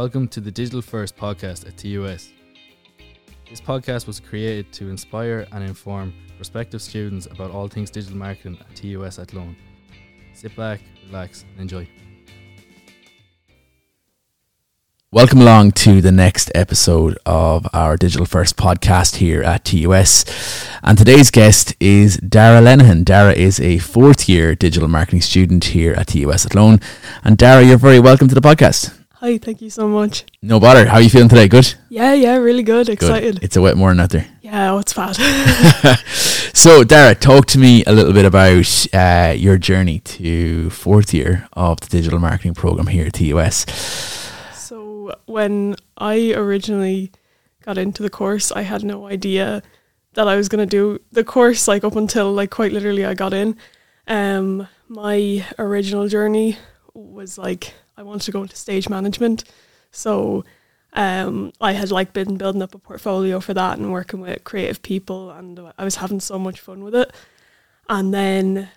Welcome to the Digital First podcast at TUS. This podcast was created to inspire and inform prospective students about all things digital marketing at TUS Athlone. Sit back, relax, and enjoy. Welcome along to the next episode of our Digital First podcast here at TUS. And today's guest is Dara Lenihan. Dara is a fourth year digital marketing student here at TUS Athlone. And Dara, you're very welcome to the podcast. Hi, thank you so much. No bother. How are you feeling today? Good? Yeah, yeah, really good. Excited. Good. It's a wet morning out there. Yeah, oh, it's bad. so, Dara, talk to me a little bit about uh, your journey to fourth year of the digital marketing program here at TUS So, when I originally got into the course, I had no idea that I was going to do the course like up until like quite literally I got in. Um, my original journey was like I wanted to go into stage management, so um, I had like been building up a portfolio for that and working with creative people, and I was having so much fun with it. And then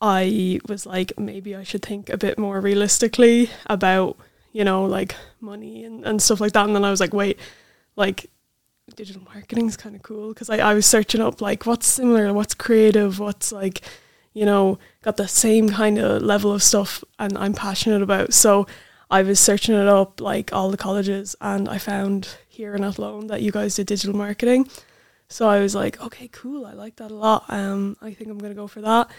I was like, maybe I should think a bit more realistically about you know, like money and, and stuff like that. And then I was like, wait, like digital marketing is kind of cool because I, I was searching up like what's similar, what's creative, what's like, you know, got the same kind of level of stuff and I'm passionate about. So I was searching it up like all the colleges and I found here in Athlone that you guys did digital marketing. So I was like, okay, cool. I like that a lot. Um, I think I'm gonna go for that.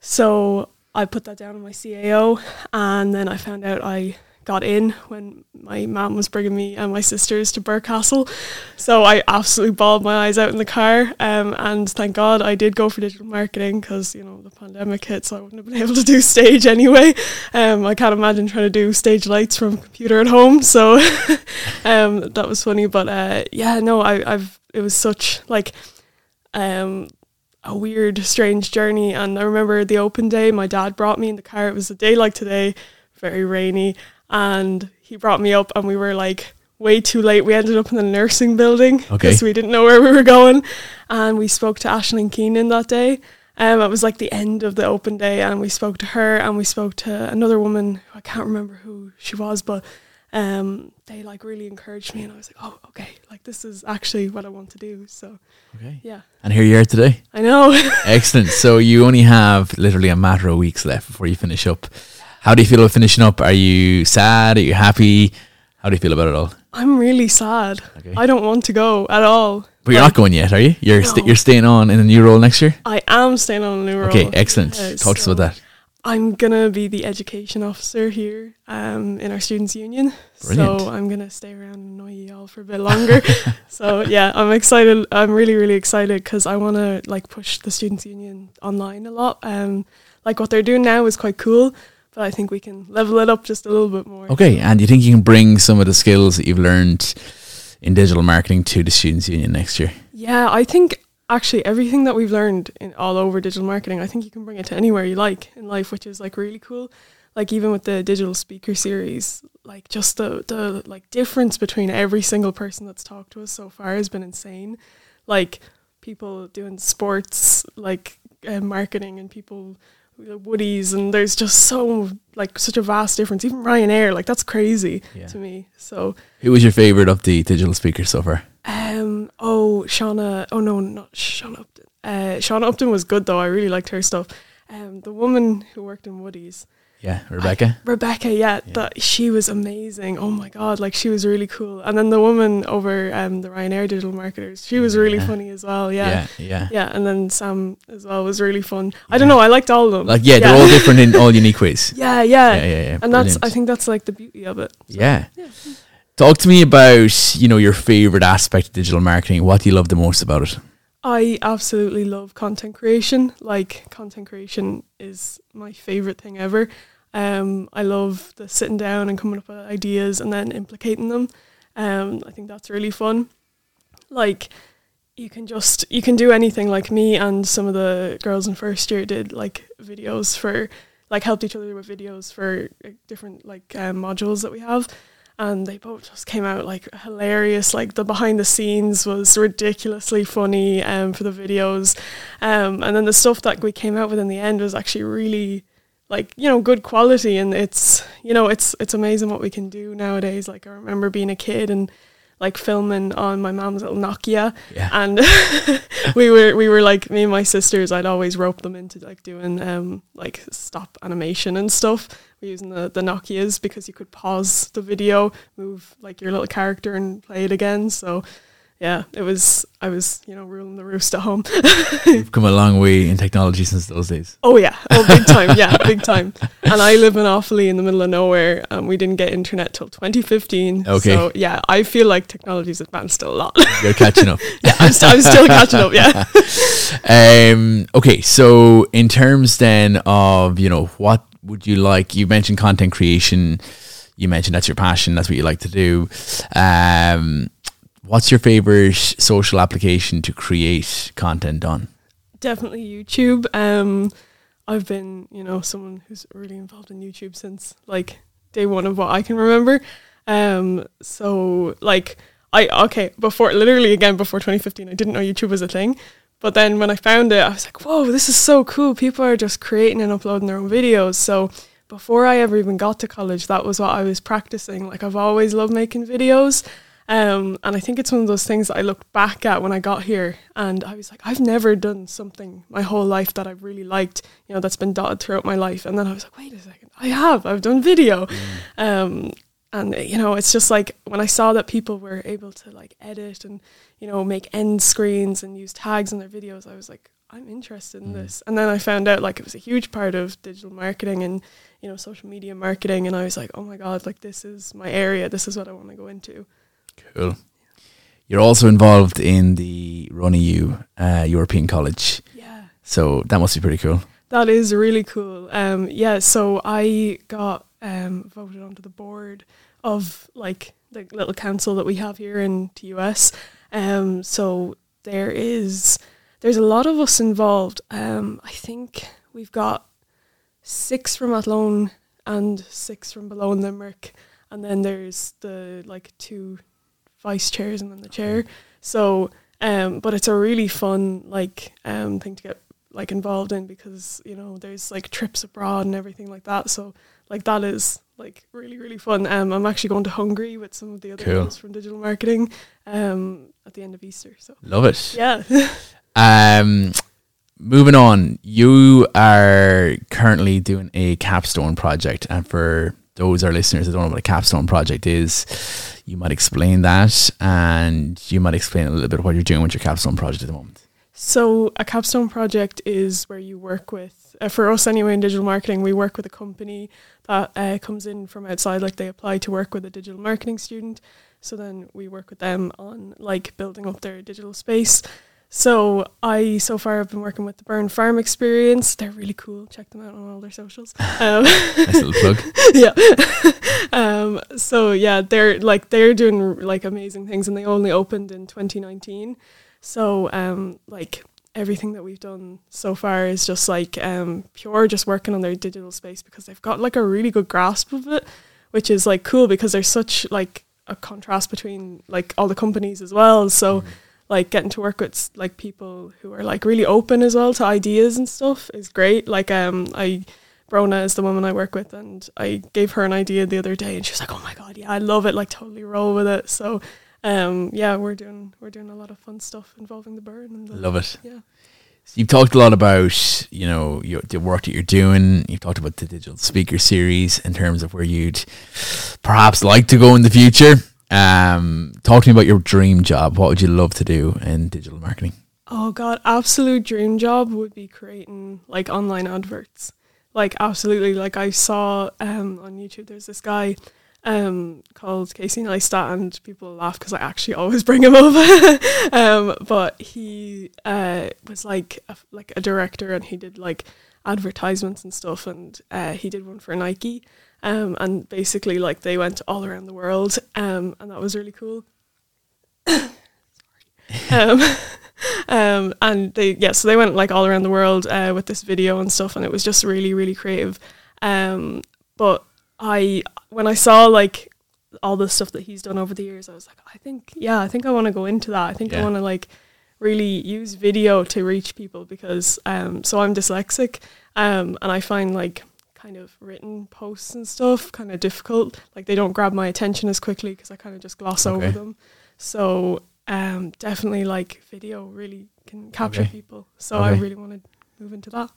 So I put that down on my CAO, and then I found out I got in when my mom was bringing me and my sisters to Birr Castle. So I absolutely bawled my eyes out in the car. Um, and thank God I did go for digital marketing because, you know, the pandemic hit, so I wouldn't have been able to do stage anyway. Um, I can't imagine trying to do stage lights from a computer at home. So um, that was funny. But uh, yeah, no, I, I've, it was such like, um, a weird, strange journey. And I remember the open day, my dad brought me in the car. It was a day like today, very rainy and he brought me up and we were like way too late. We ended up in the nursing building because okay. we didn't know where we were going. And we spoke to Ashlyn Keenan that day. Um, it was like the end of the open day, and we spoke to her, and we spoke to another woman. I can't remember who she was, but um, they like really encouraged me, and I was like, "Oh, okay, like this is actually what I want to do." So, okay, yeah. And here you are today. I know. Excellent. So you only have literally a matter of weeks left before you finish up. How do you feel about finishing up? Are you sad? Are you happy? How do you feel about it all? I'm really sad. Okay. I don't want to go at all. But you're not going yet, are you? You're no. st- you're staying on in a new role next year. I am staying on a new role. Okay, excellent. Uh, Talk so to us about that. I'm gonna be the education officer here um, in our students' union. Brilliant. So I'm gonna stay around and annoy you all for a bit longer. so yeah, I'm excited. I'm really really excited because I want to like push the students' union online a lot. Um, like what they're doing now is quite cool, but I think we can level it up just a little bit more. Okay, and you think you can bring some of the skills that you've learned in digital marketing to the Students' Union next year? Yeah, I think actually everything that we've learned in all over digital marketing, I think you can bring it to anywhere you like in life, which is like really cool. Like even with the digital speaker series, like just the the like difference between every single person that's talked to us so far has been insane. Like people doing sports, like uh, marketing, and people Woodies, and there's just so like such a vast difference. Even Ryanair, like that's crazy yeah. to me. So, who was your favorite of the digital speakers so far? Um, oh, Shauna. Oh no, not Shauna Upton. Uh, Shauna Upton was good though. I really liked her stuff. Um, the woman who worked in Woodies. Yeah, Rebecca. I, Rebecca, yeah, yeah, that she was amazing. Oh my god, like she was really cool. And then the woman over um, the Ryanair digital marketers, she was really yeah. funny as well. Yeah. yeah, yeah, yeah. And then Sam as well was really fun. I don't know, I liked all of them. Like yeah, they're all different in all unique ways. Yeah, yeah, yeah, yeah. yeah. And Brilliant. that's I think that's like the beauty of it. So, yeah. Talk to me about you know your favorite aspect of digital marketing. What do you love the most about it? I absolutely love content creation. Like content creation is my favorite thing ever. Um, I love the sitting down and coming up with ideas and then implicating them. Um, I think that's really fun. Like you can just you can do anything. Like me and some of the girls in first year did like videos for like helped each other with videos for different like um, modules that we have and they both just came out like hilarious. Like the behind the scenes was ridiculously funny um, for the videos, um, and then the stuff that we came out with in the end was actually really like you know good quality and it's you know it's it's amazing what we can do nowadays. Like i remember being a kid and like filming on my mom's little nokia Yeah. and we were we were like me and my sisters i'd always rope them into like doing um like stop animation and stuff. We're using the, the nokias because you could pause the video move like your little character and play it again. So yeah it was i was you know ruling the roost at home You've come a long way in technology since those days. Oh yeah, oh big time, yeah, big time. And I live in Offaly in the middle of nowhere, and we didn't get internet till 2015. Okay. So yeah, I feel like technology's advanced a lot. You're catching up. yeah, I'm, st- I'm still catching up. Yeah. Um, okay, so in terms then of you know what would you like? You mentioned content creation. You mentioned that's your passion. That's what you like to do. Um, what's your favorite social application to create content on? Definitely YouTube. Um, I've been, you know, someone who's really involved in YouTube since like day one of what I can remember. Um, so like I okay before literally again before 2015, I didn't know YouTube was a thing. But then when I found it, I was like, whoa, this is so cool. People are just creating and uploading their own videos. So before I ever even got to college, that was what I was practicing. Like I've always loved making videos. Um, and I think it's one of those things that I looked back at when I got here and I was like, I've never done something my whole life that I've really liked, you know, that's been dotted throughout my life. And then I was like, wait a second, I have, I've done video. Um, and you know, it's just like when I saw that people were able to like edit and, you know, make end screens and use tags in their videos, I was like, I'm interested in this. And then I found out like it was a huge part of digital marketing and, you know, social media marketing. And I was like, oh my God, like this is my area. This is what I want to go into. Cool. You're also involved in the RunEU uh, European College, Yeah. so that must be pretty cool. That is really cool. Um, yeah, so I got um, voted onto the board of like the little council that we have here in TUS. Um, so there is there's a lot of us involved. Um, I think we've got six from Athlone and six from below in Limerick, and then there's the like two vice chairs and then the chair. So, um, but it's a really fun like um thing to get like involved in because you know there's like trips abroad and everything like that. So like that is like really really fun. Um, I'm actually going to Hungary with some of the other Cool. girls from digital marketing um at the end of Easter. So Love it. yeah, Um, moving on, you are currently doing a capstone project, and for those our listeners that don't know what a capstone project is, you might explain that, and you might explain a little bit what you're doing with your capstone project at the moment. So a capstone project is where you work with, uh, for us anyway in digital marketing, we work with a company that uh, comes in from outside, like they apply to work with a digital marketing student. So then we work with them on like building up their digital space. So I so far have been working with the Burn Farm Experience. They're really cool. Check them out on all their socials. Um, Nice little plug. yeah. um, so yeah, they're like they're doing like amazing things, and they only opened in 2019. So um, like everything that we've done so far is just like um, pure, just working on their digital space because they've got like a really good grasp of it, which is like cool because there's such like a contrast between like all the companies as well. So like getting to work with like people who are like really open as well to ideas and stuff is great. Like um I Brona is the woman I work with and I gave her an idea the other day and she was like, Oh my god, yeah, I love it, like totally roll with it. So um yeah, we're doing we're doing a lot of fun stuff involving the burn and the, Love it. Yeah. So you've talked a lot about you know your, the work that you're doing. You've talked about the digital speaker series in terms of where you'd perhaps like to go in the future. Um, talk to me about your dream job. What would you love to do in digital marketing? Oh god, absolute dream job would be creating like online adverts. Like absolutely, like I saw um on YouTube. There's this guy um called Casey Neistat, and people laugh because I actually always bring him up. um, but he uh was like a, like a director, and he did like advertisements and stuff, and uh, he did one for Nike. Um, and basically, like they went all around the world, um, and that was really cool. um, um, and they yeah, so they went like all around the world uh, with this video and stuff, and it was just really really creative. Um, but I when I saw like all the stuff that he's done over the years, I was like, I think yeah, I think I want to go into that. I think I want to like really use video to reach people because um, so I'm dyslexic, um, and I find like kind of written posts and stuff kind of difficult. Like they don't grab my attention as quickly because I kind of just gloss Okay. over them. So um, definitely like video really can capture Okay. people. So I really want to move into that.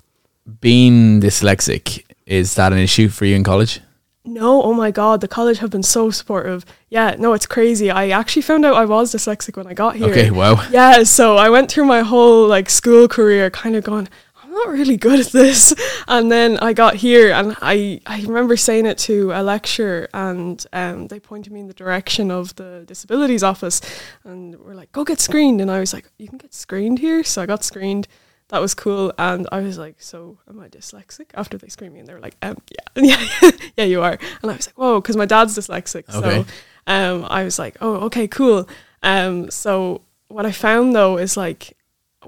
Being dyslexic, is that an issue for you in college? No, oh my god, the college have been so supportive. Yeah, no, it's crazy. I actually found out I was dyslexic when I got here. Okay, wow. Yeah, so I went through my whole like school career kind of going, not really good at this. And then I got here and I, I remember saying it to a lecturer and um, they pointed me in the direction of the disabilities office and were like, go get screened. And I was like, you can get screened here? So I got screened. That was cool. And I was like, so am I dyslexic? After they screened me and they were like, um, yeah, yeah, yeah, you are. And I was like, whoa, because my dad's dyslexic. Okay. So um, I was like, oh, okay, cool. Um, so what I found though is like,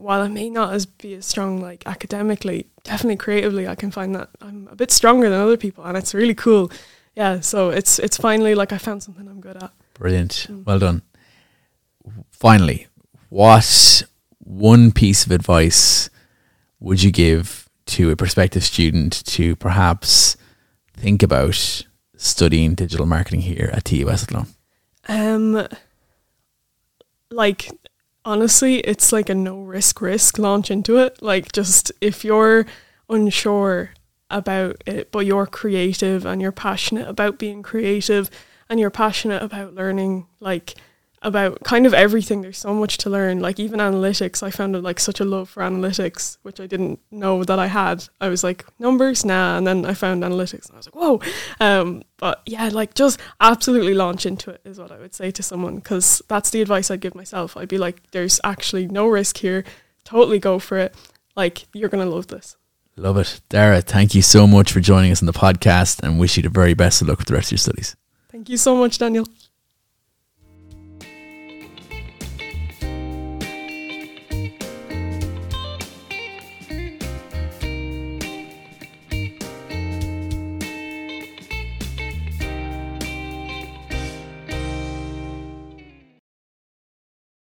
while I may not as be as strong like academically, definitely creatively, I can find that I'm a bit stronger than other people, and it's really cool. Yeah, so it's it's finally like I found something I'm good at. Brilliant. Mm. Well done. Finally, what one piece of advice would you give to a prospective student to perhaps think about studying digital marketing here at TUS Athlone? Um, like honestly, it's like a no risk risk launch into it. Like just if you're unsure about it, but you're creative and you're passionate about being creative and you're passionate about learning, like about kind of everything. There's so much to learn. Like even analytics, I found like such a love for analytics, which I didn't know that I had. I was like numbers, nah, and then I found analytics, and I was like, whoa. Um, but yeah, like just absolutely launch into it is what I would say to someone because that's the advice I'd give myself. I'd be like, there's actually no risk here. Totally go for it. Like you're gonna love this. Love it. Dara, thank you so much for joining us on the podcast and wish you the very best of luck with the rest of your studies. Thank you so much, Daniel.